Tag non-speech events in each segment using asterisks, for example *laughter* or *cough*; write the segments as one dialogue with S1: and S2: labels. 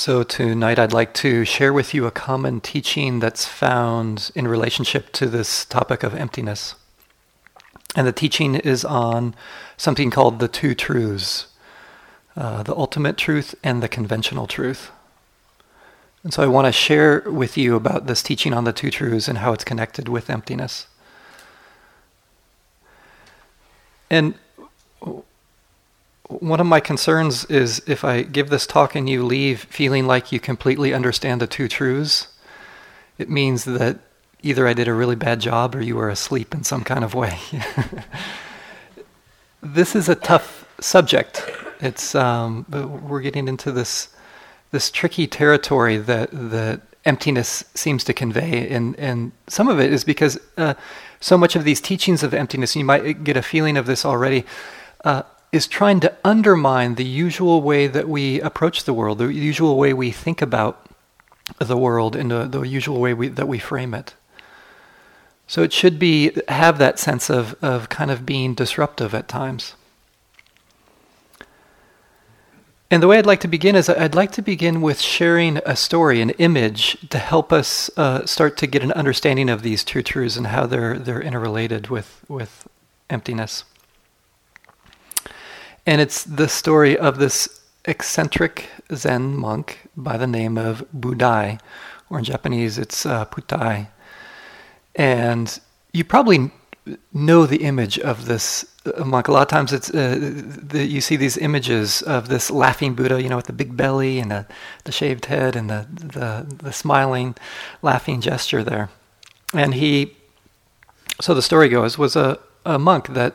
S1: So, tonight I'd like to share with you a common teaching that's found in relationship to this topic of emptiness. And the teaching is on something called the two truths uh, the ultimate truth and the conventional truth. And so I want to share with you about this teaching on the two truths and how it's connected with emptiness. And one of my concerns is if I give this talk and you leave feeling like you completely understand the two truths, it means that either I did a really bad job or you were asleep in some kind of way. *laughs* this is a tough subject. It's um, we're getting into this this tricky territory that that emptiness seems to convey, and and some of it is because uh, so much of these teachings of emptiness, you might get a feeling of this already. Uh, is trying to undermine the usual way that we approach the world, the usual way we think about the world, and the, the usual way we, that we frame it. So it should be have that sense of, of kind of being disruptive at times. And the way I'd like to begin is I'd like to begin with sharing a story, an image, to help us uh, start to get an understanding of these two truths and how they're they're interrelated with with emptiness. And it's the story of this eccentric Zen monk by the name of Budai, or in Japanese it's uh, Putai. And you probably know the image of this uh, monk. A lot of times it's uh, the, you see these images of this laughing Buddha, you know, with the big belly and the, the shaved head and the, the, the smiling, laughing gesture there. And he, so the story goes, was a, a monk that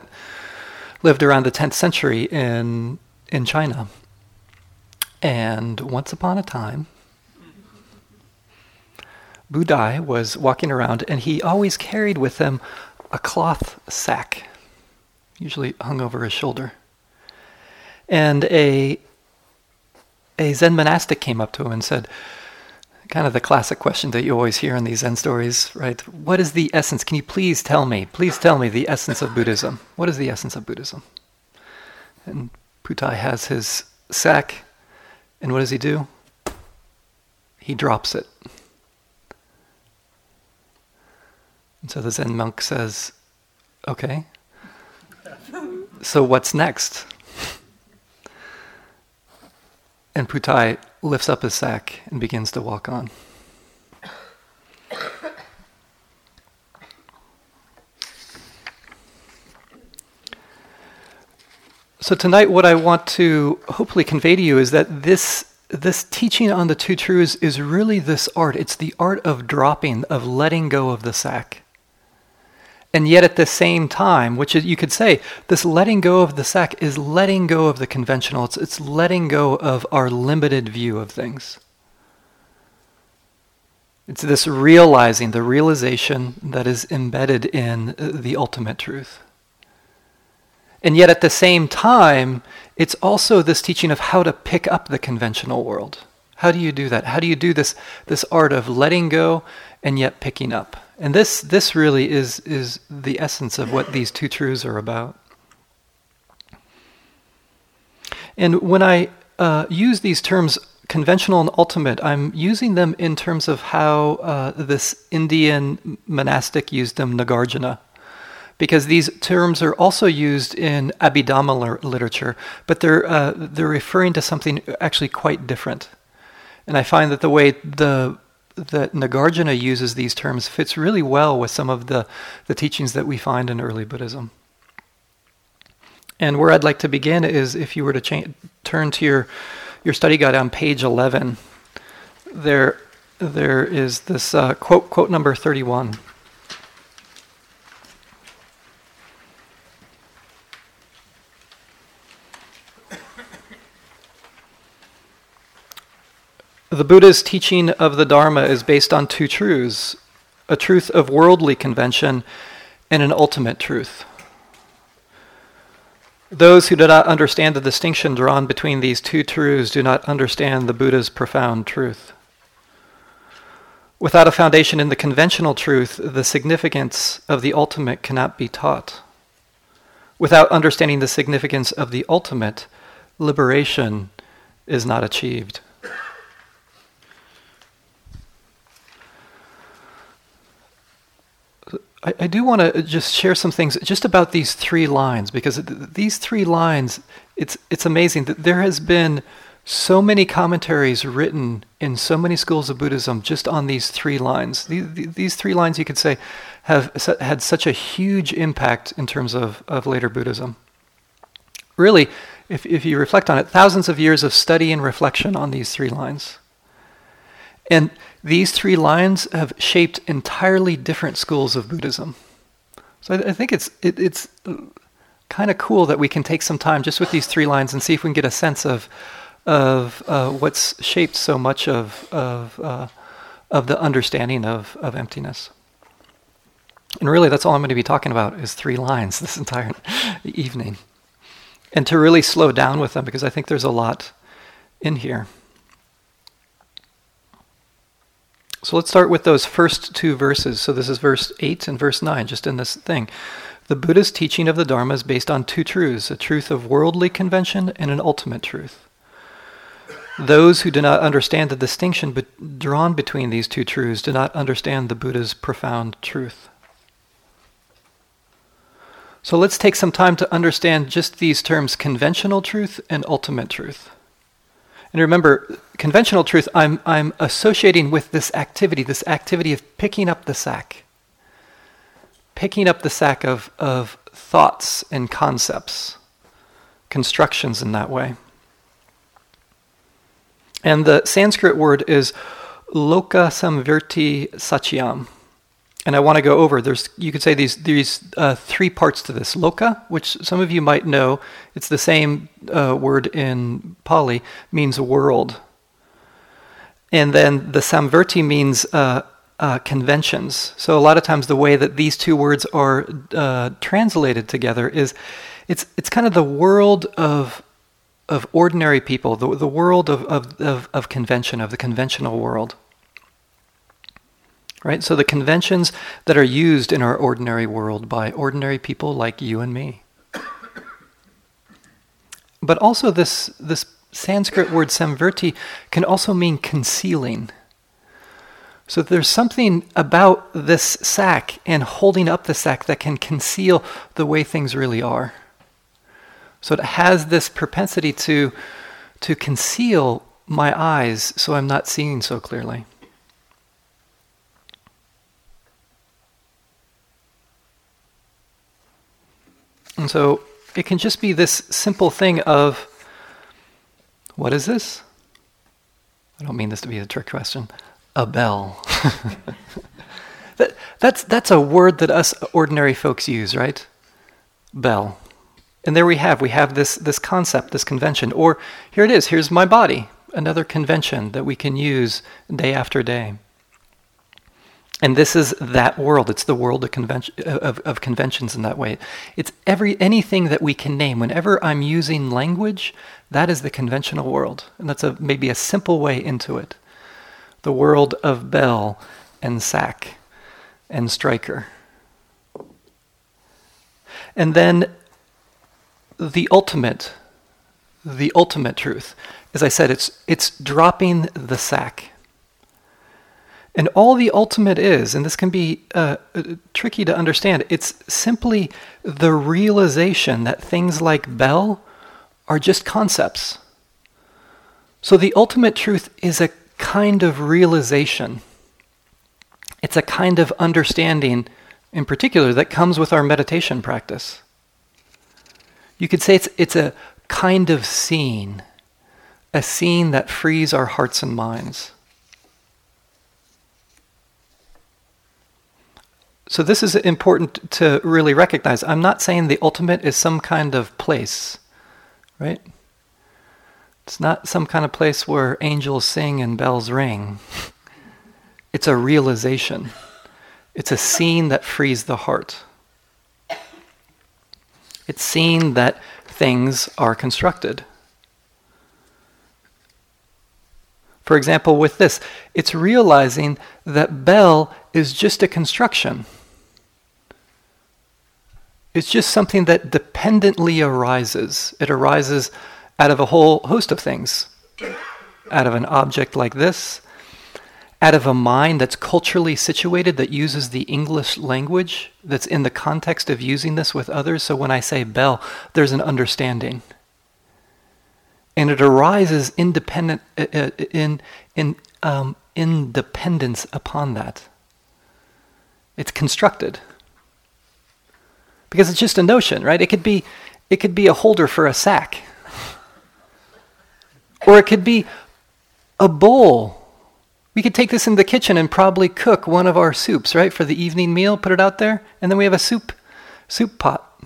S1: lived around the 10th century in, in China. And once upon a time, Budai was walking around and he always carried with him a cloth sack, usually hung over his shoulder. And a, a Zen monastic came up to him and said, kind of the classic question that you always hear in these Zen stories, right? What is the essence? Can you please tell me, please tell me the essence of Buddhism? What is the essence of Buddhism? And Putai has his sack, and what does he do? He drops it. And so the Zen monk says, Okay, so what's next? And Putai lifts up his sack and begins to walk on. So tonight what I want to hopefully convey to you is that this this teaching on the two truths is really this art. It's the art of dropping, of letting go of the sack. And yet, at the same time, which is, you could say, this letting go of the sack is letting go of the conventional. It's, it's letting go of our limited view of things. It's this realizing, the realization that is embedded in uh, the ultimate truth. And yet, at the same time, it's also this teaching of how to pick up the conventional world. How do you do that? How do you do this, this art of letting go and yet picking up? And this, this really is, is the essence of what these two truths are about. And when I uh, use these terms, conventional and ultimate, I'm using them in terms of how uh, this Indian monastic used them, Nagarjuna. Because these terms are also used in Abhidhamma literature, but they're, uh, they're referring to something actually quite different. And I find that the way the that Nagarjuna uses these terms fits really well with some of the, the teachings that we find in early Buddhism. And where I'd like to begin is if you were to cha- turn to your, your study guide on page 11, there, there is this uh, quote, quote number 31. The Buddha's teaching of the Dharma is based on two truths a truth of worldly convention and an ultimate truth. Those who do not understand the distinction drawn between these two truths do not understand the Buddha's profound truth. Without a foundation in the conventional truth, the significance of the ultimate cannot be taught. Without understanding the significance of the ultimate, liberation is not achieved. I, I do want to just share some things just about these three lines because these three lines, it's it's amazing that there has been so many commentaries written in so many schools of Buddhism just on these three lines. These, these three lines, you could say, have had such a huge impact in terms of, of later Buddhism. Really, if, if you reflect on it, thousands of years of study and reflection on these three lines. And these three lines have shaped entirely different schools of Buddhism. So I, I think it's it, it's kind of cool that we can take some time just with these three lines and see if we can get a sense of of uh, what's shaped so much of of uh, of the understanding of of emptiness. And really, that's all I'm going to be talking about is three lines *laughs* this entire evening, and to really slow down with them because I think there's a lot in here. So let's start with those first two verses. So this is verse 8 and verse 9, just in this thing. The Buddha's teaching of the Dharma is based on two truths a truth of worldly convention and an ultimate truth. Those who do not understand the distinction be- drawn between these two truths do not understand the Buddha's profound truth. So let's take some time to understand just these terms conventional truth and ultimate truth. And remember, conventional truth, I'm, I'm associating with this activity, this activity of picking up the sack. Picking up the sack of, of thoughts and concepts, constructions in that way. And the Sanskrit word is loka samvriti satyam and I want to go over. There's you could say these these uh, three parts to this. Loka, which some of you might know, it's the same uh, word in Pali, means world. And then the samvriti means uh, uh, conventions. So a lot of times the way that these two words are uh, translated together is, it's it's kind of the world of of ordinary people, the the world of of, of, of convention, of the conventional world right? So the conventions that are used in our ordinary world by ordinary people like you and me. But also this this Sanskrit word samvriti can also mean concealing. So there's something about this sack and holding up the sack that can conceal the way things really are. So it has this propensity to to conceal my eyes so I'm not seeing so clearly. And so it can just be this simple thing of what is this? I don't mean this to be a trick question. A bell. *laughs* that, that's, that's a word that us ordinary folks use, right? Bell. And there we have, we have this, this concept, this convention. Or here it is, here's my body, another convention that we can use day after day. And this is that world. It's the world of, convention, of, of, conventions in that way. It's every anything that we can name. Whenever I'm using language, that is the conventional world, and that's a maybe a simple way into it. The world of bell and sack and striker. And then the ultimate, the ultimate truth. As I said, it's it's dropping the sack and all the ultimate is, and this can be uh, uh, tricky to understand, it's simply the realization that things like bell are just concepts. So the ultimate truth is a kind of realization. It's a kind of understanding, in particular, that comes with our meditation practice. You could say it's, it's a kind of seeing, a seeing that frees our hearts and minds. So this is important to really recognize. I'm not saying the ultimate is some kind of place, right? It's not some kind of place where angels sing and bells ring. It's a realization. It's a scene that frees the heart. It's seeing that things are constructed. For example, with this, it's realizing that bell is just a construction. It's just something that dependently arises. It arises out of a whole host of things, out of an object like this, out of a mind that's culturally situated, that uses the English language, that's in the context of using this with others. So when I say bell, there's an understanding. And it arises independent uh, uh, in, in um, independence upon that. It's constructed. Because it's just a notion, right? It could be, it could be a holder for a sack. *laughs* Or it could be a bowl we could take this in the kitchen and probably cook one of our soups, right, for the evening meal, put it out there, and then we have a soup soup pot.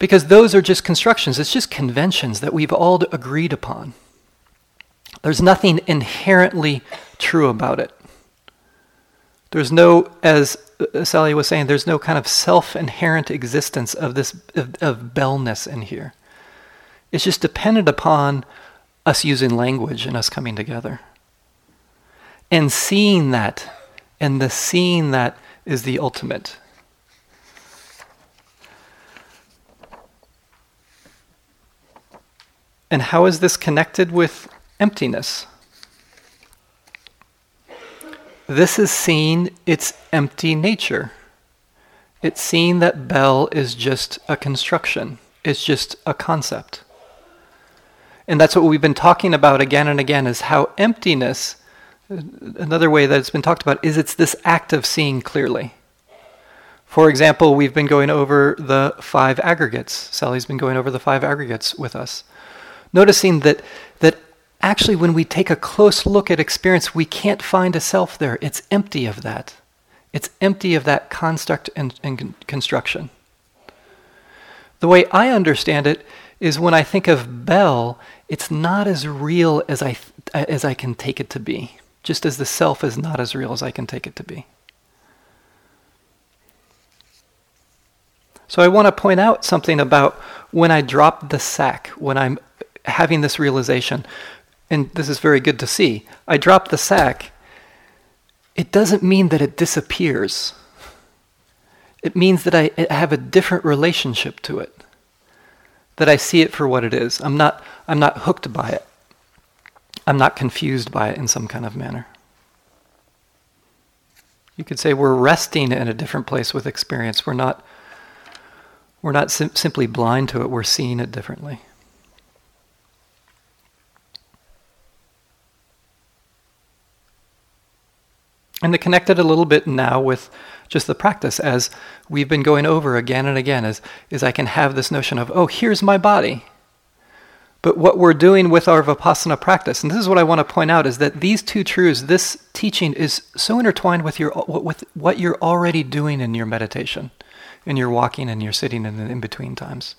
S1: Because those are just constructions, it's just conventions that we've all agreed upon. There's nothing inherently true about it. There's no, as Uh, Sally was saying, there's no kind of self inherent existence of this, of, of bellness in here. It's just dependent upon us using language and us coming together. And seeing that, and the seeing that is the ultimate. And how is this connected with emptiness? This is seeing its empty nature. It's seeing that Bell is just a construction, it's just a concept. And that's what we've been talking about again and again is how emptiness, another way that it's been talked about, is it's this act of seeing clearly. For example, we've been going over the five aggregates. Sally's been going over the five aggregates with us. Noticing that, that actually, when we take a close look at experience, we can't find a self there. It's empty of that. It's empty of that construct and, and construction. The way I understand it is when I think of Bell, it's not as real as I, as I can take it to be, just as the self is not as real as I can take it to be. So I want to point out something about when I drop the sack, when I'm having this realization, and this is very good to see. I drop the sack, it doesn't mean that it disappears. It means that I have a different relationship to it that I see it for what it is. I'm not, I'm not hooked by it. I'm not confused by it in some kind of manner. You could say we're resting in a different place with experience. We're not, we're not sim- simply blind to it, we're seeing it differently. And to connect it a little bit now with just the practice as we've been going over again and again is, is I can have this notion of, oh, here's my body. But what we're doing with our Vipassana practice, and this is what I want to point out, is that these two truths, this teaching is so intertwined with, your, with what you're already doing in your meditation, in your walking and your sitting in the in between times.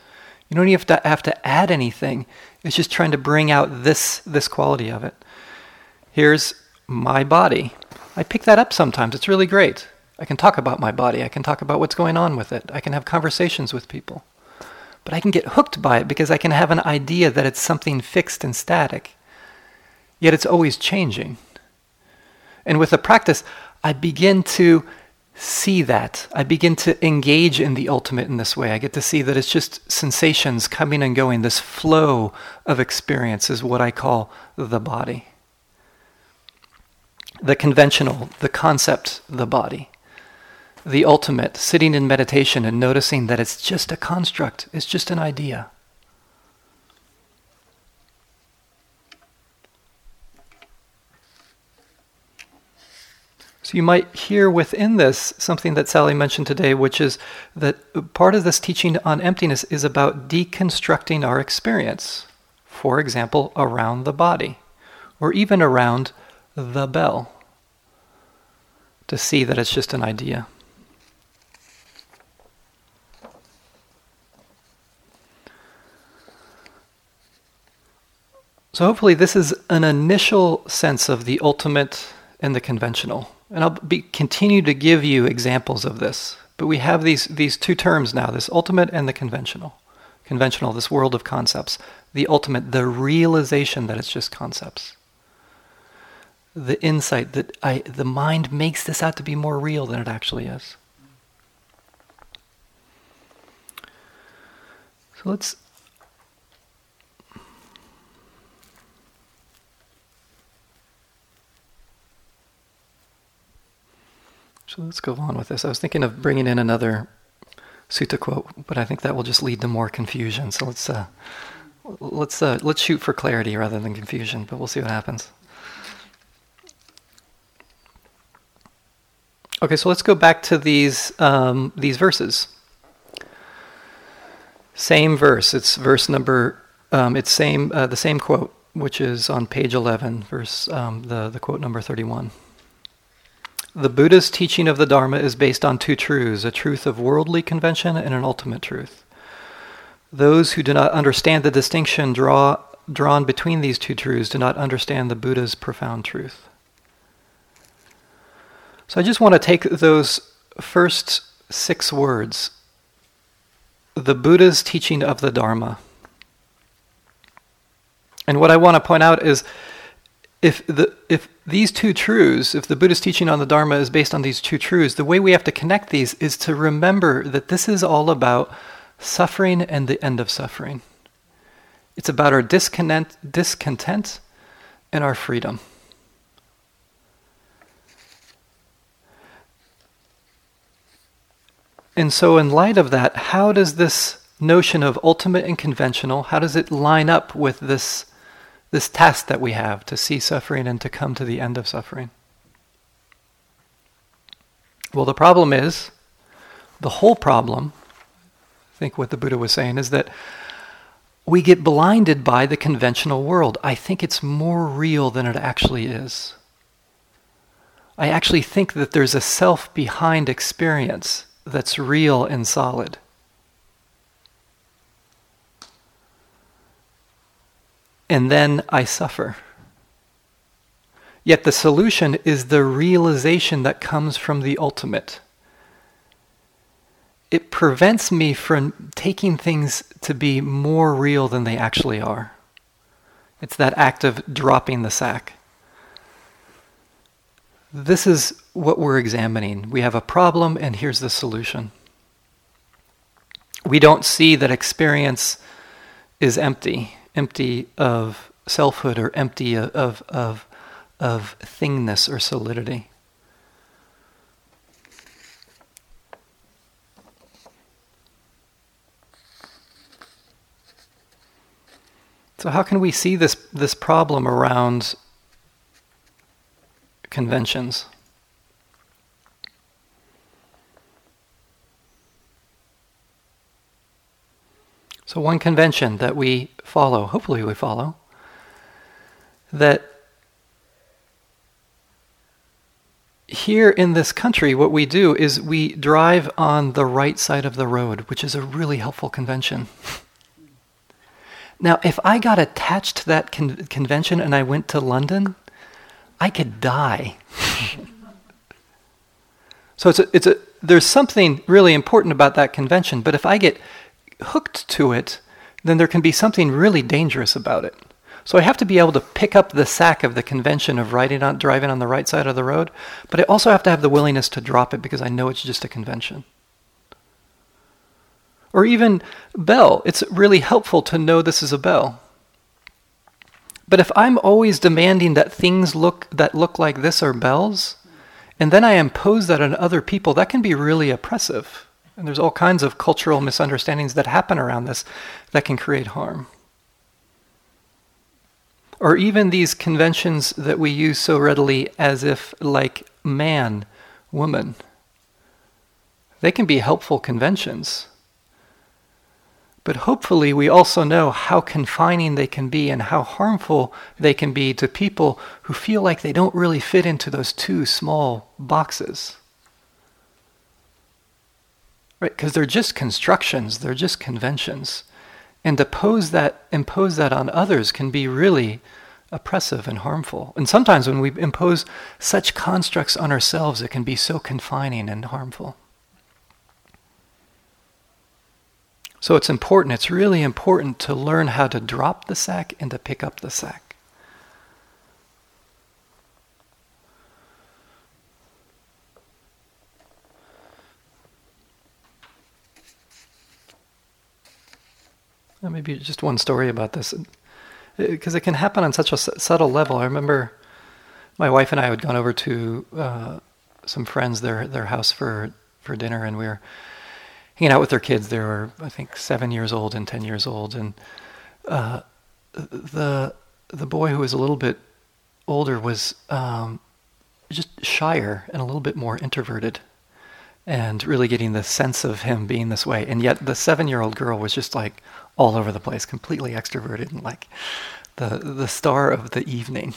S1: You don't even have to, have to add anything. It's just trying to bring out this, this quality of it. Here's my body. I pick that up sometimes. It's really great. I can talk about my body. I can talk about what's going on with it. I can have conversations with people. But I can get hooked by it because I can have an idea that it's something fixed and static. Yet it's always changing. And with the practice, I begin to see that. I begin to engage in the ultimate in this way. I get to see that it's just sensations coming and going. This flow of experience is what I call the body. The conventional, the concept, the body the ultimate, sitting in meditation and noticing that it's just a construct, it's just an idea. So you might hear within this something that Sally mentioned today, which is that part of this teaching on emptiness is about deconstructing our experience. For example, around the body, or even around the bell, to see that it's just an idea. So, hopefully, this is an initial sense of the ultimate and the conventional. And I'll be, continue to give you examples of this. But we have these, these two terms now this ultimate and the conventional. Conventional, this world of concepts. The ultimate, the realization that it's just concepts the insight that I, the mind makes this out to be more real than it actually is. So let's. So let's go on with this. I was thinking of bringing in another sutta quote, but I think that will just lead to more confusion. So let's uh, let's uh, let's shoot for clarity rather than confusion. But we'll see what happens. Okay, so let's go back to these um, these verses. Same verse. It's verse number. Um, it's same uh, the same quote, which is on page eleven, verse um, the the quote number thirty one. The Buddha's teaching of the Dharma is based on two truths: a truth of worldly convention and an ultimate truth. Those who do not understand the distinction draw, drawn between these two truths do not understand the Buddha's profound truth. So I just want to take those first six words the Buddha's teaching of the Dharma. And what I want to point out is if the if these two truths, if the Buddha's teaching on the Dharma is based on these two truths, the way we have to connect these is to remember that this is all about suffering and the end of suffering. It's about our discontent, discontent and our freedom. And so, in light of that, how does this notion of ultimate and conventional, how does it line up with this, this task that we have to see suffering and to come to the end of suffering? Well, the problem is, the whole problem, I think what the Buddha was saying, is that we get blinded by the conventional world. I think it's more real than it actually is. I actually think that there's a self behind experience that's real and solid. And then I suffer. Yet the solution is the realization that comes from the ultimate. It prevents me from taking things to be more real than they actually are. It's that act of dropping the sack. This is what we're examining. We have a problem, and here's the solution. We don't see that experience is empty, empty of selfhood or empty of, of, of thingness or solidity. So, how can we see this, this problem around conventions. So, one convention that we follow, hopefully, we follow, that here in this country, what we do is we drive on the right side of the road, which is a really helpful convention. Now, if I got attached to that con- convention and I went to London, I could die. *laughs* so it's a, it's a, there's something really important about that convention, but if I get hooked to it, then there can be something really dangerous about it. So I have to be able to pick up the sack of the convention of riding on, driving on the right side of the road, but I also have to have the willingness to drop it because I know it's just a convention. Or even bell. It's really helpful to know this is a bell. But if I'm always demanding that things look that look like this are bells, and then I impose that on other people, that can be really oppressive. And there's all kinds of cultural misunderstandings that happen around this that can create harm. Or even these conventions that we use so readily as if like man, woman. They can be helpful conventions. But hopefully, we also know how confining they can be and how harmful they can be to people who feel like they don't really fit into those two small boxes. Right? Because they're just constructions, they're just conventions. And to pose that, impose that on others can be really oppressive and harmful. And sometimes when we impose such constructs on ourselves, it can be so confining and harmful. So it's important, it's really important to learn how to drop the sack and to pick up the sack. Maybe just one story about this, because it, it, can happen on such a subtle level. I remember my wife and I had gone over to uh, some friends their their house for for dinner, and we were hanging out with their kids. They were I think seven years old and ten years old, and uh, the the boy who was a little bit older was um, just shyer and a little bit more introverted and really getting the sense of him being this way. And yet the seven year old girl was just like all over the place, completely extroverted and like the, the star of the evening.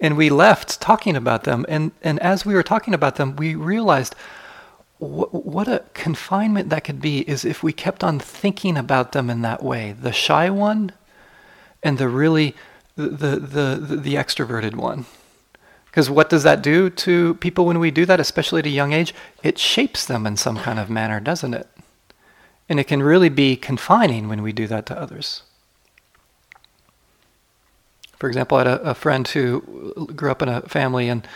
S1: And we left talking about them. And, and as we were talking about them, we realized wh- what a confinement that could be is if we kept on thinking about them in that way the shy one and the really the, the, the, the extroverted one. Because what does that do to people when we do that, especially at a young age? It shapes them in some kind of manner, doesn't it? And it can really be confining when we do that to others. For example, I had a, a friend who grew up in a family and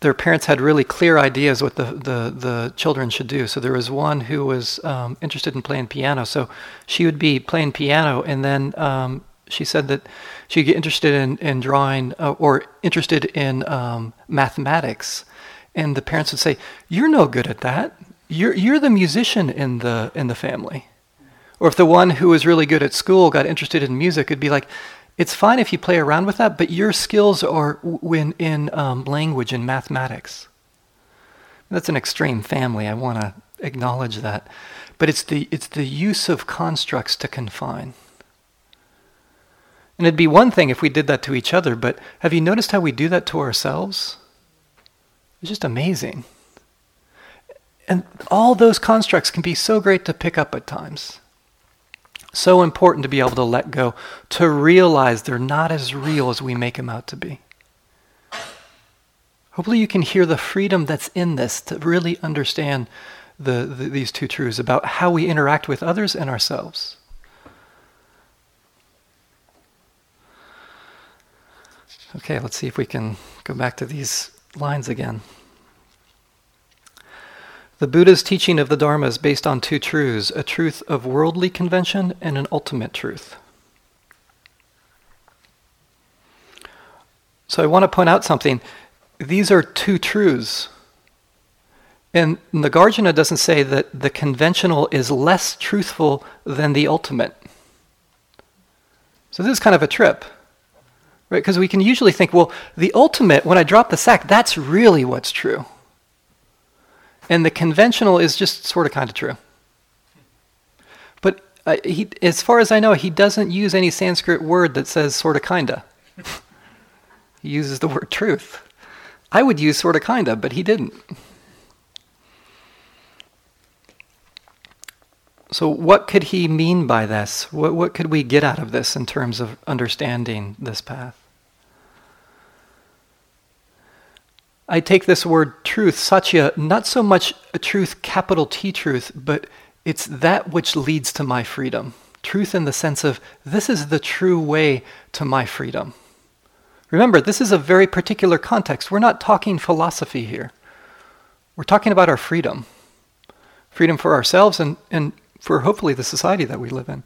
S1: their parents had really clear ideas what the, the, the children should do. So there was one who was um, interested in playing piano. So she would be playing piano, and then um, she said that she'd get interested in, in drawing uh, or interested in um, mathematics. And the parents would say, You're no good at that. You're, you're the musician in the, in the family. Or if the one who was really good at school got interested in music, it'd be like, it's fine if you play around with that, but your skills are in, in um, language and mathematics. That's an extreme family. I want to acknowledge that. But it's the, it's the use of constructs to confine. And it'd be one thing if we did that to each other, but have you noticed how we do that to ourselves? It's just amazing. And all those constructs can be so great to pick up at times. So important to be able to let go, to realize they're not as real as we make them out to be. Hopefully, you can hear the freedom that's in this to really understand the, the, these two truths about how we interact with others and ourselves. Okay, let's see if we can go back to these lines again. The Buddha's teaching of the Dharma is based on two truths a truth of worldly convention and an ultimate truth. So I want to point out something. These are two truths. And Nagarjuna doesn't say that the conventional is less truthful than the ultimate. So this is kind of a trip. Right? Because we can usually think, well, the ultimate, when I drop the sack, that's really what's true. And the conventional is just sort of kind of true. But uh, he, as far as I know, he doesn't use any Sanskrit word that says sort of kinda. *laughs* he uses the word truth. I would use sort of kinda, but he didn't. So, what could he mean by this? What, what could we get out of this in terms of understanding this path? I take this word truth, satya, not so much a truth, capital T truth, but it's that which leads to my freedom. Truth in the sense of this is the true way to my freedom. Remember, this is a very particular context. We're not talking philosophy here. We're talking about our freedom freedom for ourselves and, and for hopefully the society that we live in.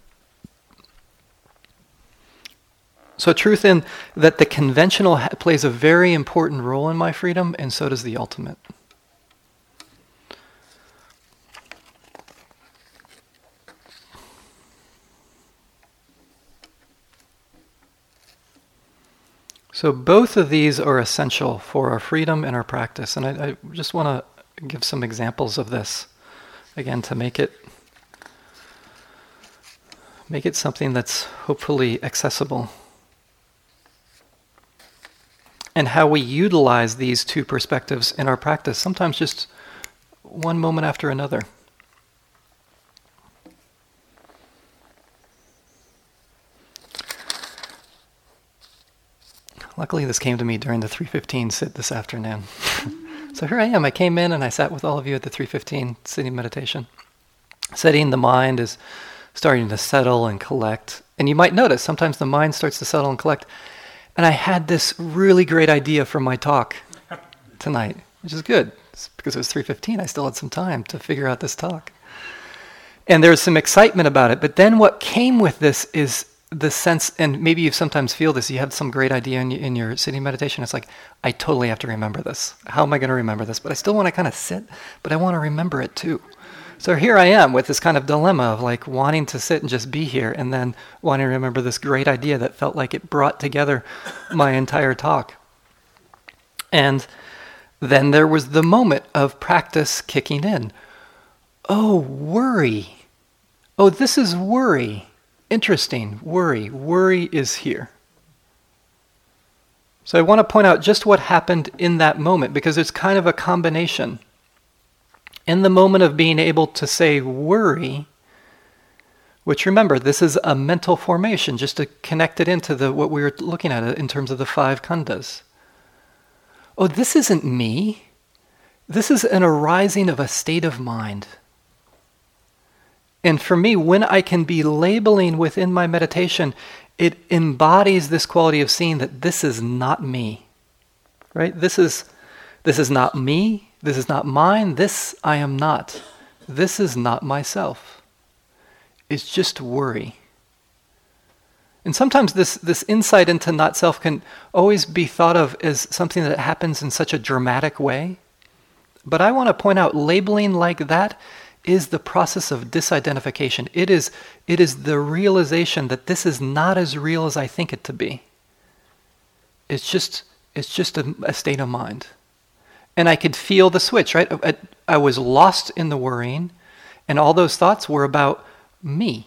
S1: So, truth in that the conventional plays a very important role in my freedom, and so does the ultimate. So, both of these are essential for our freedom and our practice. And I, I just want to give some examples of this again to make it make it something that's hopefully accessible and how we utilize these two perspectives in our practice, sometimes just one moment after another. Luckily, this came to me during the 315 sit this afternoon. *laughs* so here I am. I came in and I sat with all of you at the 315 sitting meditation. Sitting, the mind is starting to settle and collect. And you might notice sometimes the mind starts to settle and collect and I had this really great idea for my talk *laughs* tonight, which is good. It's because it was 3:15, I still had some time to figure out this talk. And there was some excitement about it, but then what came with this is the sense, and maybe you sometimes feel this, you have some great idea in, in your sitting meditation. It's like, I totally have to remember this. How am I going to remember this? But I still want to kind of sit, but I want to remember it too. So here I am with this kind of dilemma of like wanting to sit and just be here and then wanting to remember this great idea that felt like it brought together my entire talk. And then there was the moment of practice kicking in. Oh, worry. Oh, this is worry. Interesting. Worry. Worry is here. So I want to point out just what happened in that moment because it's kind of a combination in the moment of being able to say worry, which remember, this is a mental formation, just to connect it into the, what we were looking at uh, in terms of the five khandhas. Oh, this isn't me. This is an arising of a state of mind. And for me, when I can be labeling within my meditation, it embodies this quality of seeing that this is not me. Right? This is this is not me. This is not mine. This I am not. This is not myself. It's just worry. And sometimes this, this insight into not self can always be thought of as something that happens in such a dramatic way. But I want to point out labeling like that is the process of disidentification. It is, it is the realization that this is not as real as I think it to be. It's just, it's just a, a state of mind and I could feel the switch, right? I, I, was lost in the worrying, and all those thoughts were about me.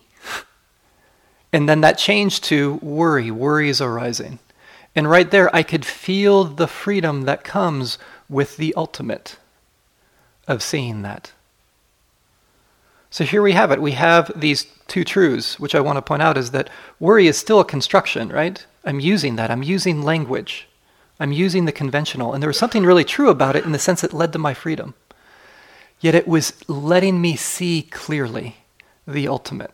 S1: And then that changed to worry. Is arising. And right there, I could feel the freedom that comes with the ultimate of seeing that. So here we have it. We have these two truths, which I want to point out is that worry is still a construction, right? I'm using that. I'm using language. I'm using the conventional. And there was something really true about it in the sense it led to my freedom. Yet it was letting me see clearly the ultimate.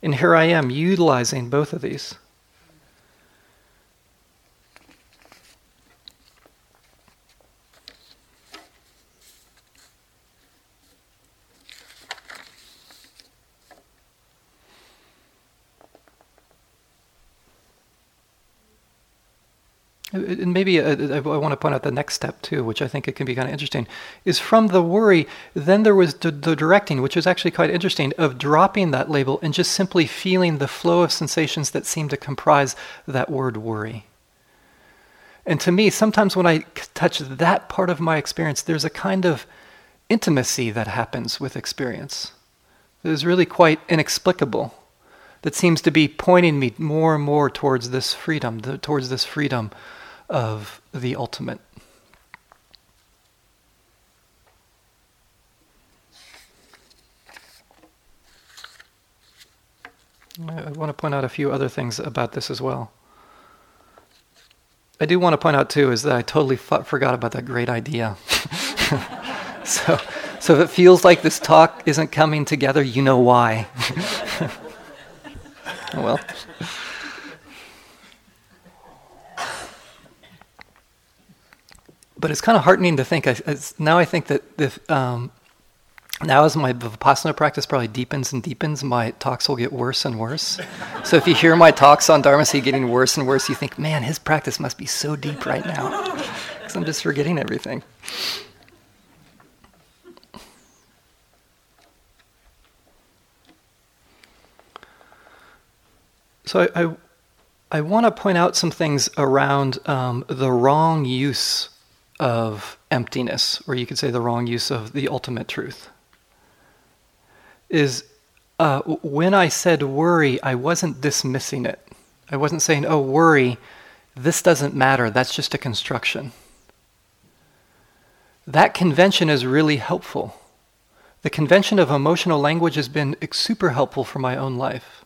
S1: And here I am utilizing both of these. And maybe uh, I, I want to point out the next step too, which I think it can be kind of interesting, is from the worry. Then there was the, the, directing, which was actually quite interesting, of dropping that label and just simply feeling the flow of sensations that seem to comprise that word worry. And to me, sometimes when I touch that part of my experience, there's a kind of intimacy that happens with experience. that is really quite inexplicable. That seems to be pointing me more and more towards this freedom, the, towards this freedom of the ultimate. I want to point out a few other things about this as well. I do want to point out too is that I totally forgot about that great idea. *laughs* so, so if it feels like this talk isn't coming together, you know why. *laughs* well. But it's kind of heartening to think. I, now I think that if, um, now as my vipassana practice probably deepens and deepens, my talks will get worse and worse. so if you hear my talks on Dharma Seed getting worse and worse, you think, man, his practice must be so deep right now, *laughs* because I'm just forgetting everything. So I, I, I want to point out some things around um, the wrong use of emptiness, or you could say the wrong use of the ultimate truth, is uh, when I said worry, I wasn't dismissing it. I wasn't saying, oh, worry, this doesn't matter, that's just a construction. That convention is really helpful. The convention of emotional language has been super helpful for my own life.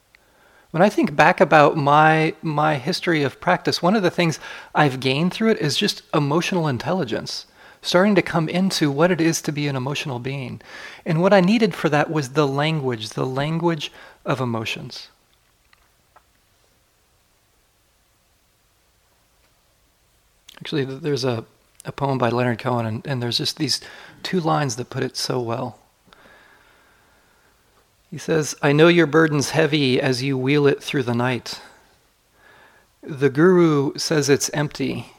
S1: When I think back about my my history of practice, one of the things I've gained through it is just emotional intelligence, starting to come into what it is to be an emotional being. And what I needed for that was the language, the language of emotions. Actually, there's a, a poem by Leonard Cohen, and, and there's just these two lines that put it so well. He says, I know your burden's heavy as you wheel it through the night. The Guru says it's empty,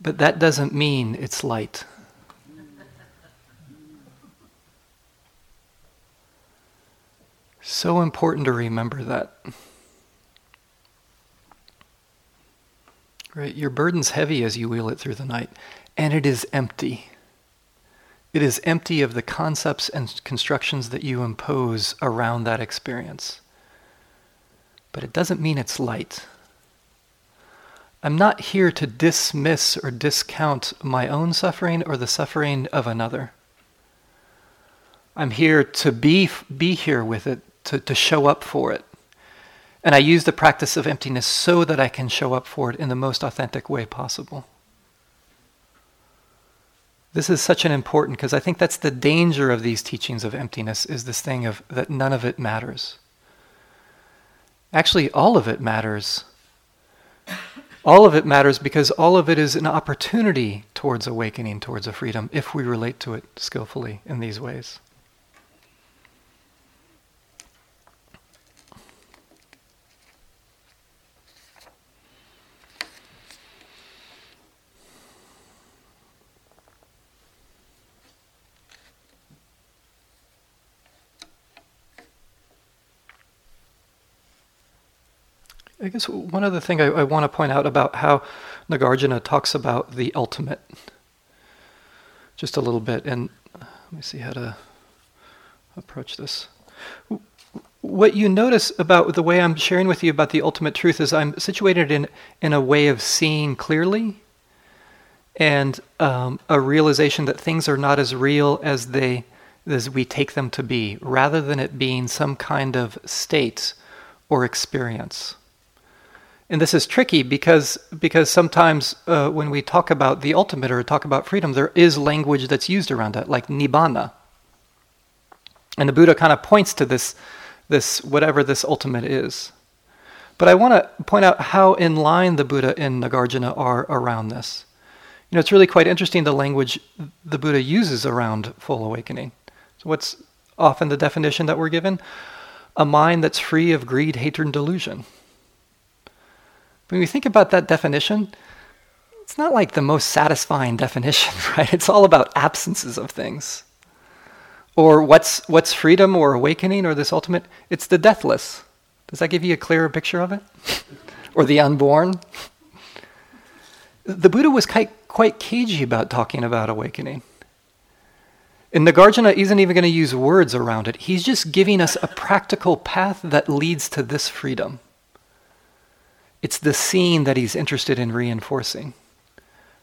S1: but that doesn't mean it's light. So important to remember that. Right? Your burden's heavy as you wheel it through the night, and it is empty. It is empty of the concepts and constructions that you impose around that experience. But it doesn't mean it's light. I'm not here to dismiss or discount my own suffering or the suffering of another. I'm here to be, be here with it, to, to show up for it. And I use the practice of emptiness so that I can show up for it in the most authentic way possible. This is such an important because I think that's the danger of these teachings of emptiness is this thing of that none of it matters. Actually, all of it matters. All of it matters because all of it is an opportunity towards awakening, towards a freedom, if we relate to it skillfully in these ways. I guess one other thing I, I want to point out about how Nagarjuna talks about the ultimate, just a little bit, and let me see how to approach this. What you notice about the way I'm sharing with you about the ultimate truth is I'm situated in, in a way of seeing clearly and um, a realization that things are not as real as they as we take them to be, rather than it being some kind of state or experience. And this is tricky because because sometimes uh, when we talk about the ultimate or talk about freedom, there is language that's used around it, like nibbana. And the Buddha kind of points to this this whatever this ultimate is. But I want to point out how in line the Buddha and Nagarjuna are around this. You know, it's really quite interesting the language the Buddha uses around full awakening. So, what's often the definition that we're given? A mind that's free of greed, hatred, and delusion. When we think about that definition, it's not like the most satisfying definition, *laughs* right? It's all about absences of things. Or what's what's freedom or awakening or this ultimate? It's the deathless. Does that give you a clearer picture of it? *laughs* or the unborn? The Buddha was quite, quite cagey about talking about awakening. And Nagarjuna isn't even going to use words around it. He's just giving us a practical path that leads to this freedom. It's the scene that he's interested in reinforcing.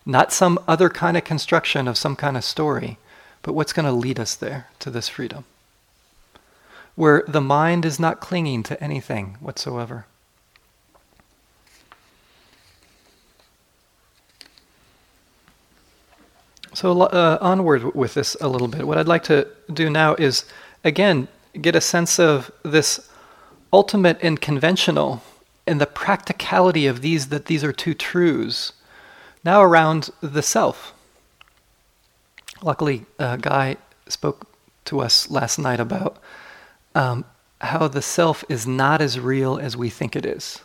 S1: Not some other kind of construction of some kind of story, but what's going to lead us there to this freedom. Where the mind is not clinging to anything whatsoever. So, uh, onward with this a little bit. What I'd like to do now is, again, get a sense of this ultimate and conventional and the practicality of these that these are two truths. Now around the self. Luckily, uh, Guy spoke to us last night about um, how the self is not as real as we think it is.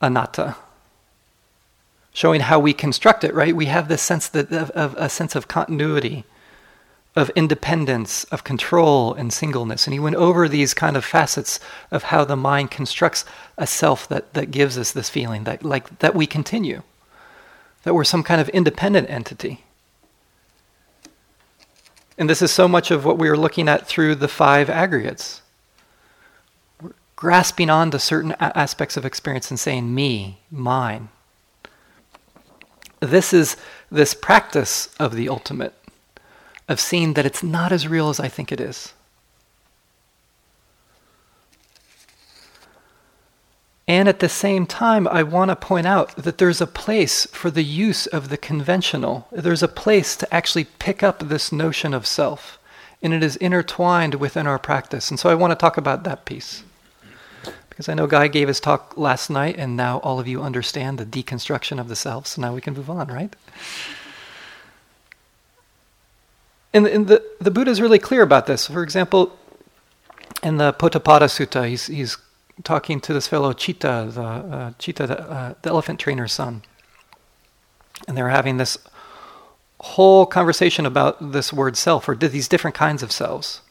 S1: Anatta. Showing how we construct it, right? We have this sense that, of, of a sense of continuity of independence, of control, and singleness. And he went over these kind of facets of how the mind constructs a self that, that gives us this feeling that like that we continue, that we're some kind of independent entity. And this is so much of what we are looking at through the five aggregates. We're grasping on to certain a- aspects of experience and saying, me, mine. This is this practice of the ultimate of seeing that it's not as real as I think it is. And at the same time, I want to point out that there's a place for the use of the conventional. There's a place to actually pick up this notion of self, and it is intertwined within our practice. And so I want to talk about that piece. Because I know Guy gave his talk last night, and now all of you understand the deconstruction of the self, so now we can move on, right? And, and the, the Buddha is really clear about this. For example, in the Potthapada Sutta, he's, he's talking to this fellow Chitta, the uh, the, uh, the elephant trainer's son, and they're having this whole conversation about this word self or these different kinds of selves.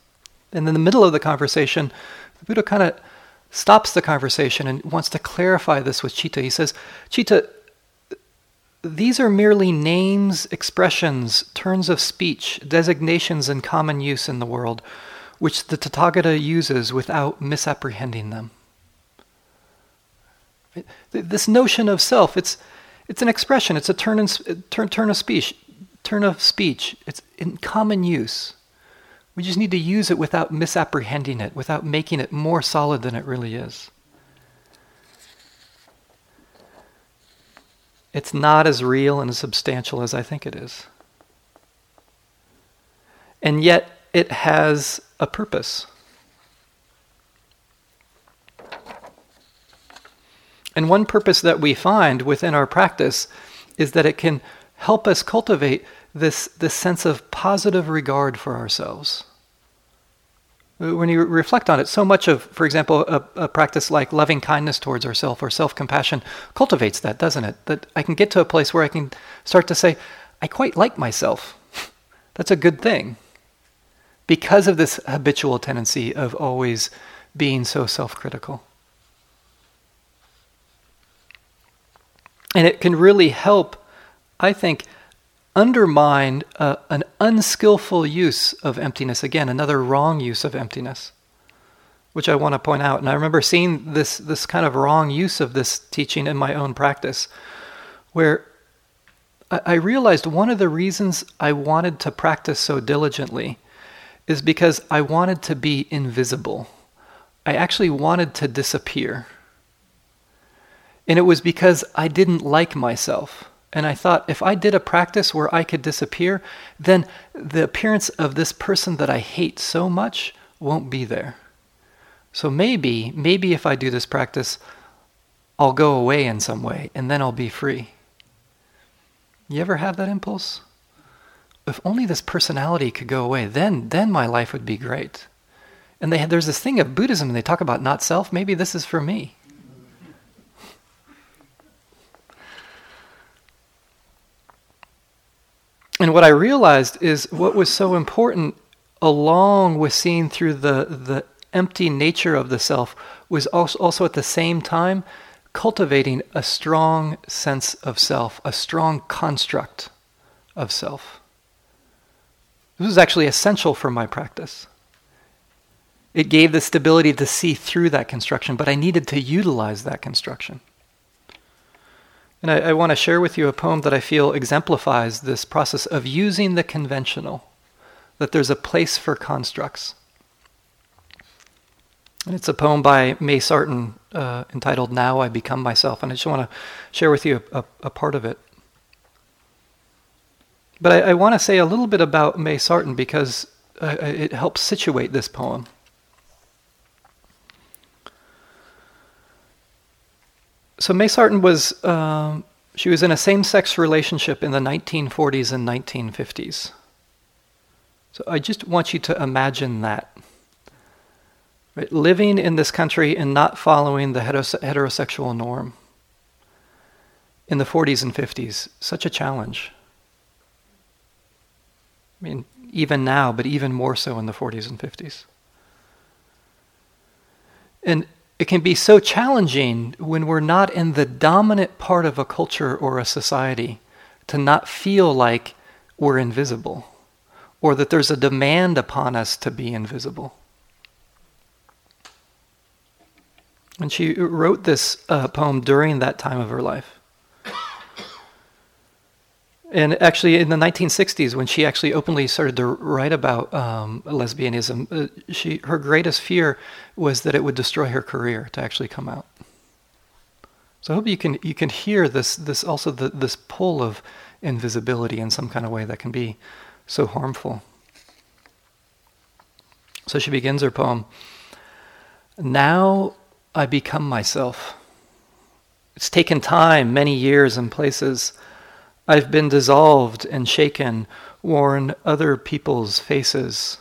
S1: And in the middle of the conversation, the Buddha kind of stops the conversation and wants to clarify this with Chitta. He says, Chitta, these are merely names, expressions, turns of speech, designations in common use in the world, which the Tathagata uses without misapprehending them. This notion of self, it's, it's an expression, it's a turn, in, turn, turn of speech, turn of speech. It's in common use. We just need to use it without misapprehending it, without making it more solid than it really is. It's not as real and as substantial as I think it is. And yet, it has a purpose. And one purpose that we find within our practice is that it can help us cultivate this, this sense of positive regard for ourselves. When you reflect on it, so much of, for example, a, a practice like loving kindness towards ourselves or self compassion cultivates that, doesn't it? That I can get to a place where I can start to say, I quite like myself. *laughs* That's a good thing. Because of this habitual tendency of always being so self critical. And it can really help, I think, undermine uh, an unskillful use of emptiness. Again, another wrong use of emptiness, which I want to point out. And I remember seeing this, this kind of wrong use of this teaching in my own practice, where I, I realized one of the reasons I wanted to practice so diligently is because I wanted to be invisible. I actually wanted to disappear. And it was because I didn't like myself. And I thought, if I did a practice where I could disappear, then the appearance of this person that I hate so much won't be there. So maybe, maybe if I do this practice, I'll go away in some way and then I'll be free. You ever have that impulse? If only this personality could go away, then, then my life would be great. And they, there's this thing of Buddhism, and they talk about not self. Maybe this is for me. And what I realized is what was so important, along with seeing through the, the empty nature of the self, was also, also at the same time cultivating a strong sense of self, a strong construct of self. This was actually essential for my practice. It gave the stability to see through that construction, but I needed to utilize that construction. And I, I want to share with you a poem that I feel exemplifies this process of using the conventional, that there's a place for constructs. And it's a poem by May Sarton uh, entitled Now I Become Myself. And I just want to share with you a, a, a part of it. But I, I want to say a little bit about May Sarton because uh, it helps situate this poem. So May Sarton was um, she was in a same-sex relationship in the 1940s and 1950s. So I just want you to imagine that. Right? Living in this country and not following the heterosexual norm in the 40s and 50s, such a challenge. I mean, even now, but even more so in the 40s and 50s. And it can be so challenging when we're not in the dominant part of a culture or a society to not feel like we're invisible or that there's a demand upon us to be invisible. And she wrote this uh, poem during that time of her life. And actually, in the 1960s, when she actually openly started to write about um, lesbianism, uh, she her greatest fear was that it would destroy her career to actually come out. So I hope you can you can hear this this also the, this pull of invisibility in some kind of way that can be so harmful. So she begins her poem. Now I become myself. It's taken time, many years and places. I've been dissolved and shaken, worn other people's faces.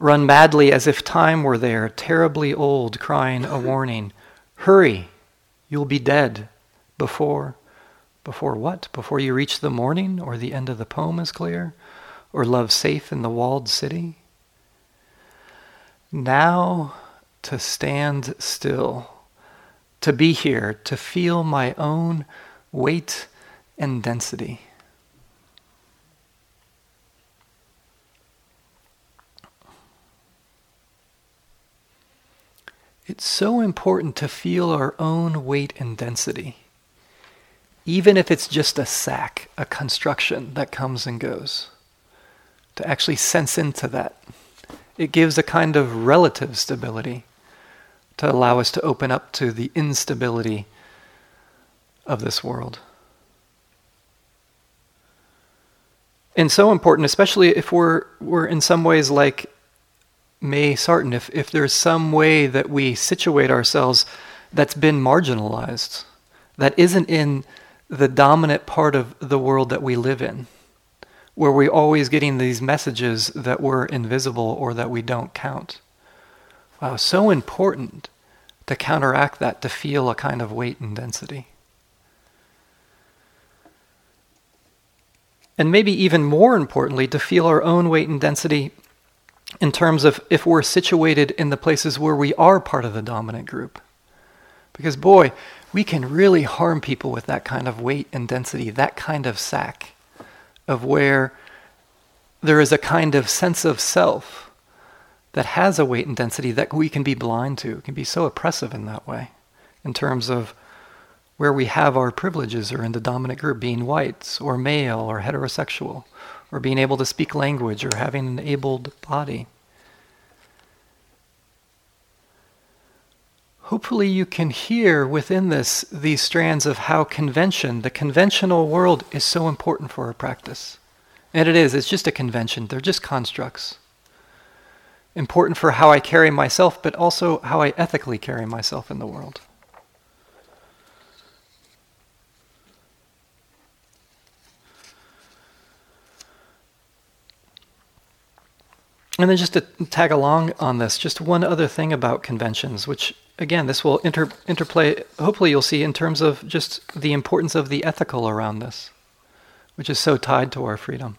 S1: run madly as if time were there, terribly old, crying a warning. Hurry, you'll be dead before. Before what? Before you reach the morning or the end of the poem is clear? Or love safe in the walled city? Now to stand still, to be here, to feel my own weight and density. It's so important to feel our own weight and density, even if it's just a sack, a construction that comes and goes, to actually sense into that. It gives a kind of relative stability to allow us to open up to the instability of this world. And so important, especially if we're, we're in some ways like May Sarton, if, if there's some way that we situate ourselves that's been marginalized, that isn't in the dominant part of the world that we live in, where we're always getting these messages that we're invisible or that we don't count. Wow, so important to counteract that, to feel a kind of weight and density. And maybe even more importantly, to feel our own weight and density in terms of if we're situated in the places where we are part of the dominant group. Because, boy, we can really harm people with that kind of weight and density, that kind of sack, of where there is a kind of sense of self that has a weight and density that we can be blind to. It can be so oppressive in that way, in terms of where we have our privileges are in the dominant group, being white or male or heterosexual or being able to speak language or having an abled body. Hopefully, you can hear within this these strands of how convention, the conventional world, is so important for our practice. And it is, it's just a convention, they're just constructs. Important for how I carry myself, but also how I ethically carry myself in the world. And then just to tag along on this, just one other thing about conventions, which again, this will inter- interplay, hopefully, you'll see in terms of just the importance of the ethical around this, which is so tied to our freedom.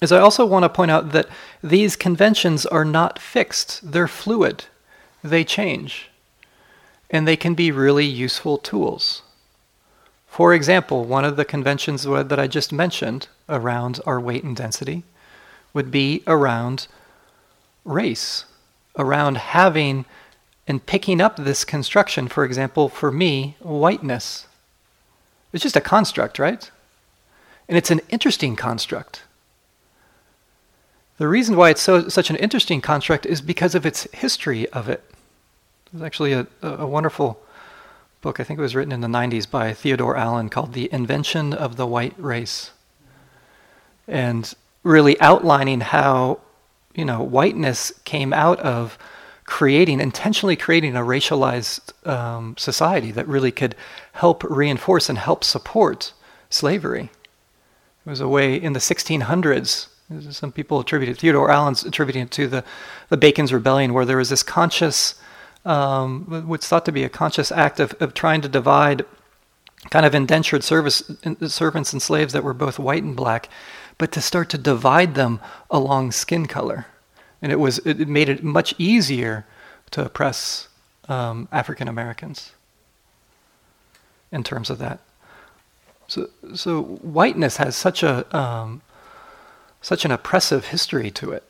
S1: Is I also want to point out that these conventions are not fixed, they're fluid, they change, and they can be really useful tools. For example, one of the conventions that I just mentioned around our weight and density would be around race, around having and picking up this construction. For example, for me, whiteness. It's just a construct, right? And it's an interesting construct. The reason why it's so such an interesting construct is because of its history of it. There's actually a, a wonderful book, I think it was written in the 90s by Theodore Allen called The Invention of the White Race. And really outlining how, you know, whiteness came out of creating, intentionally creating a racialized um, society that really could help reinforce and help support slavery. It was a way in the 1600s. Some people attributed Theodore Allen's attributing it to the, the Bacon's Rebellion, where there was this conscious, um, what's thought to be a conscious act of, of trying to divide kind of indentured service, servants and slaves that were both white and black but to start to divide them along skin color. And it was it made it much easier to oppress um, African Americans in terms of that. So, so whiteness has such a um, such an oppressive history to it,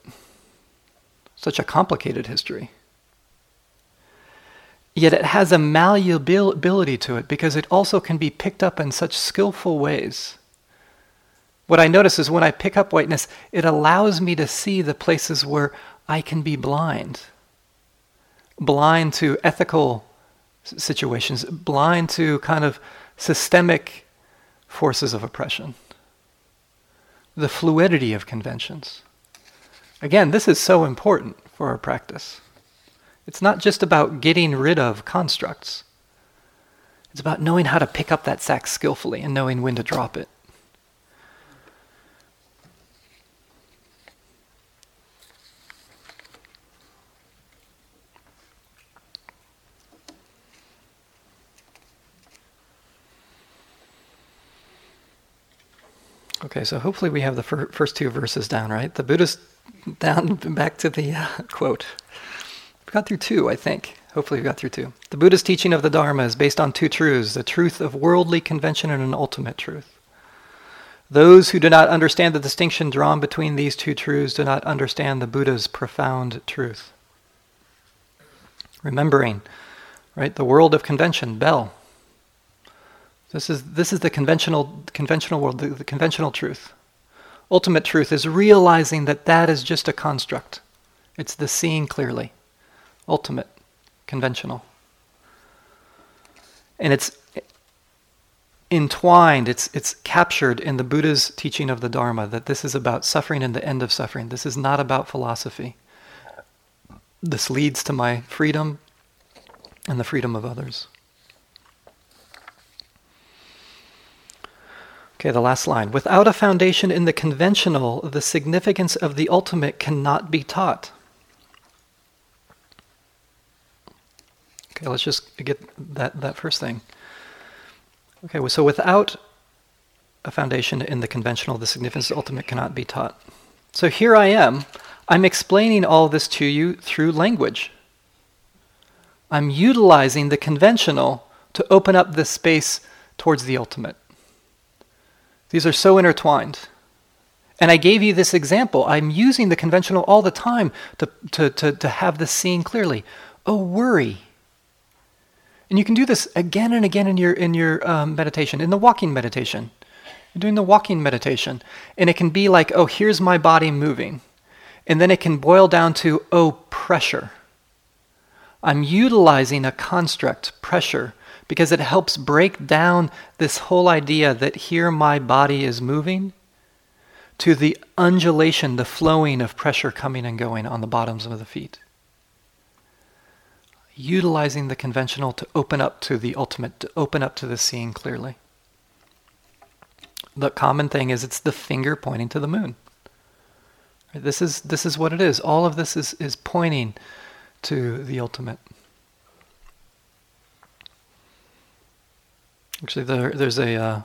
S1: such a complicated history. Yet it has a malleability to it because it also can be picked up in such skillful ways what I notice is when I pick up whiteness, it allows me to see the places where I can be blind. Blind to ethical situations, blind to kind of systemic forces of oppression, the fluidity of conventions. Again, this is so important for our practice. It's not just about getting rid of constructs. It's about knowing how to pick up that sack skillfully and knowing when to drop it. Okay, so hopefully we have the fir- first two verses down, right? The Buddhist down *laughs* back to the uh, quote. We've got through two, I think. Hopefully we've got through two. The Buddha's teaching of the Dharma is based on two truths: the truth of worldly convention and an ultimate truth. Those who do not understand the distinction drawn between these two truths do not understand the Buddha's profound truth. Remembering, right, the world of convention, bell. This is, this is the conventional, conventional world, the, the conventional truth. Ultimate truth is realizing that that is just a construct. It's the seeing clearly. Ultimate, conventional. And it's entwined, it's, it's captured in the Buddha's teaching of the Dharma that this is about suffering and the end of suffering. This is not about philosophy. This leads to my freedom and the freedom of others. Okay, the last line. Without a foundation in the conventional, the significance of the ultimate cannot be taught. Okay, let's just get that, that first thing. Okay, so without a foundation in the conventional, the significance of the ultimate cannot be taught. So here I am. I'm explaining all this to you through language. I'm utilizing the conventional to open up this space towards the ultimate. These are so intertwined. And I gave you this example. I'm using the conventional all the time to, to, to, to have this seen clearly. Oh, worry. And you can do this again and again in your, in your um, meditation, in the walking meditation. You're doing the walking meditation. And it can be like, oh, here's my body moving. And then it can boil down to, oh, pressure. I'm utilizing a construct, pressure, because it helps break down this whole idea that here my body is moving to the undulation, the flowing of pressure coming and going on the bottoms of the feet utilizing the conventional to open up to the ultimate, to open up to the seeing clearly. The common thing is it's the finger pointing to the moon. This is this is what it is. All of this is is pointing to the ultimate. Actually, there, there's a uh,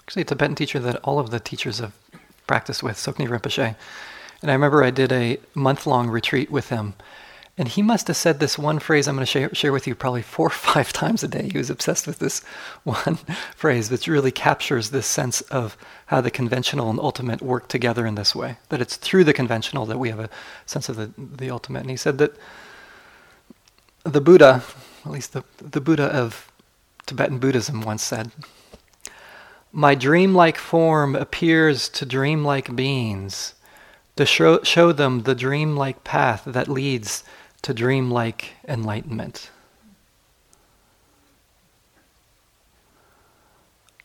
S1: actually a Tibetan teacher that all of the teachers have practiced with, Tsoknyi Rinpoche. And I remember I did a month long retreat with him, and he must have said this one phrase I'm going to share, share, with you probably four or five *laughs* times a day. He was obsessed with this *laughs* one phrase that really captures this sense of how the conventional and ultimate work together in this way. That it's through the conventional that we have a sense of the, the ultimate. And he said that the Buddha, at least the, the Buddha of Tibetan Buddhism, once said, My dreamlike form appears to dreamlike beings to show, show them the dreamlike path that leads to dreamlike enlightenment.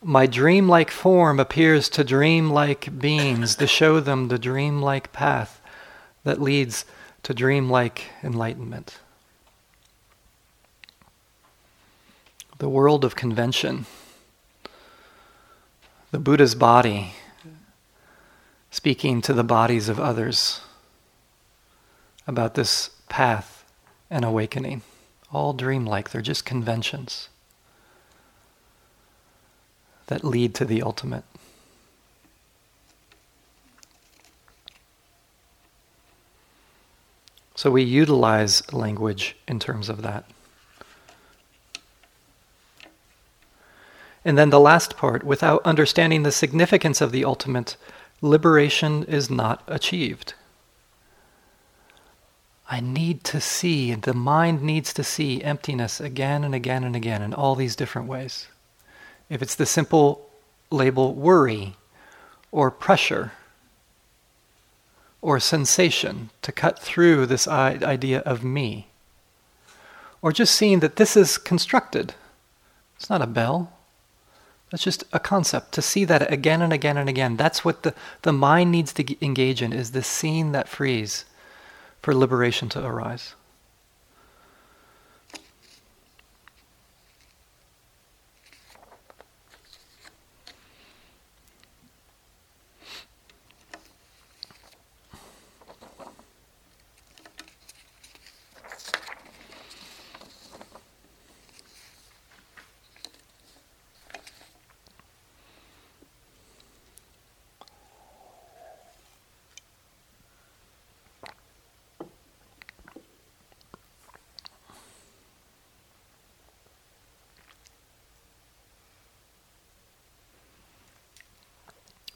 S1: My dreamlike form appears to dreamlike beings to show them the dreamlike path that leads to dreamlike enlightenment. The world of convention, the Buddha's body, speaking to the bodies of others about this path and awakening. All dreamlike, they're just conventions that lead to the ultimate. So we utilize language in terms of that. And then the last part without understanding the significance of the ultimate, liberation is not achieved. I need to see, the mind needs to see emptiness again and again and again in all these different ways. If it's the simple label worry or pressure or sensation to cut through this idea of me, or just seeing that this is constructed, it's not a bell. That's just a concept. To see that again and again and again. That's what the, the mind needs to engage in, is this seeing that frees for liberation to arise.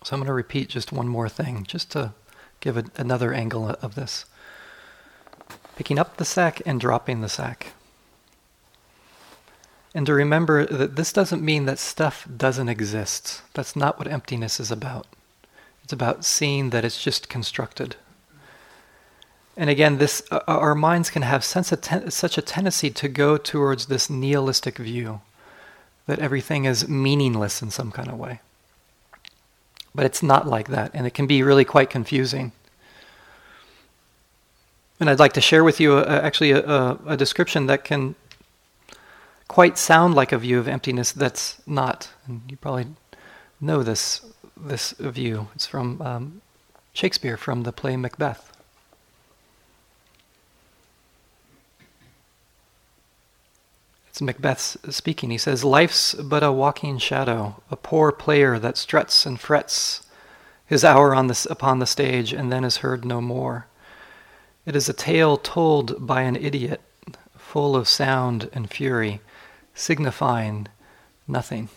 S1: So I'm going to repeat just one more thing, just to give a, another angle of this. Picking up the sack and dropping the sack. And to remember that this doesn't mean that stuff doesn't exist. That's not what emptiness is about. It's about seeing that it's just constructed. And again, this uh, our minds can have ten- such a tendency to go towards this nihilistic view that everything is meaningless in some kind of way. But it's not like that, and it can be really quite confusing. And I'd like to share with you a, actually a, a description that can quite sound like a view of emptiness that's not. And you probably know this this view. It's from um, Shakespeare from the play Macbeth. It's Macbeth speaking. He says, Life's but a walking shadow, a poor player that struts and frets his hour on the, upon the stage and then is heard no more. It is a tale told by an idiot, full of sound and fury signifying nothing.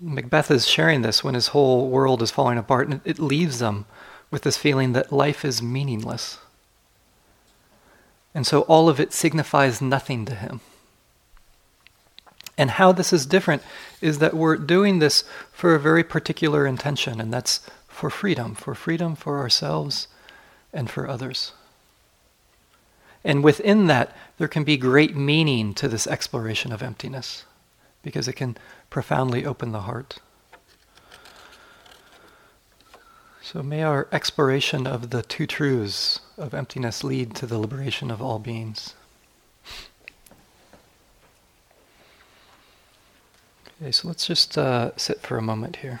S1: Macbeth is sharing this when his whole world is falling apart, and it leaves them with this feeling that life is meaningless. And so all of it signifies nothing to him. And how this is different is that we're doing this for a very particular intention, and that's for freedom, for freedom for ourselves and for others. And within that, there can be great meaning to this exploration of emptiness because it can profoundly open the heart. So may our exploration of the two truths of emptiness lead to the liberation of all beings. Okay, so let's just uh, sit for a moment here.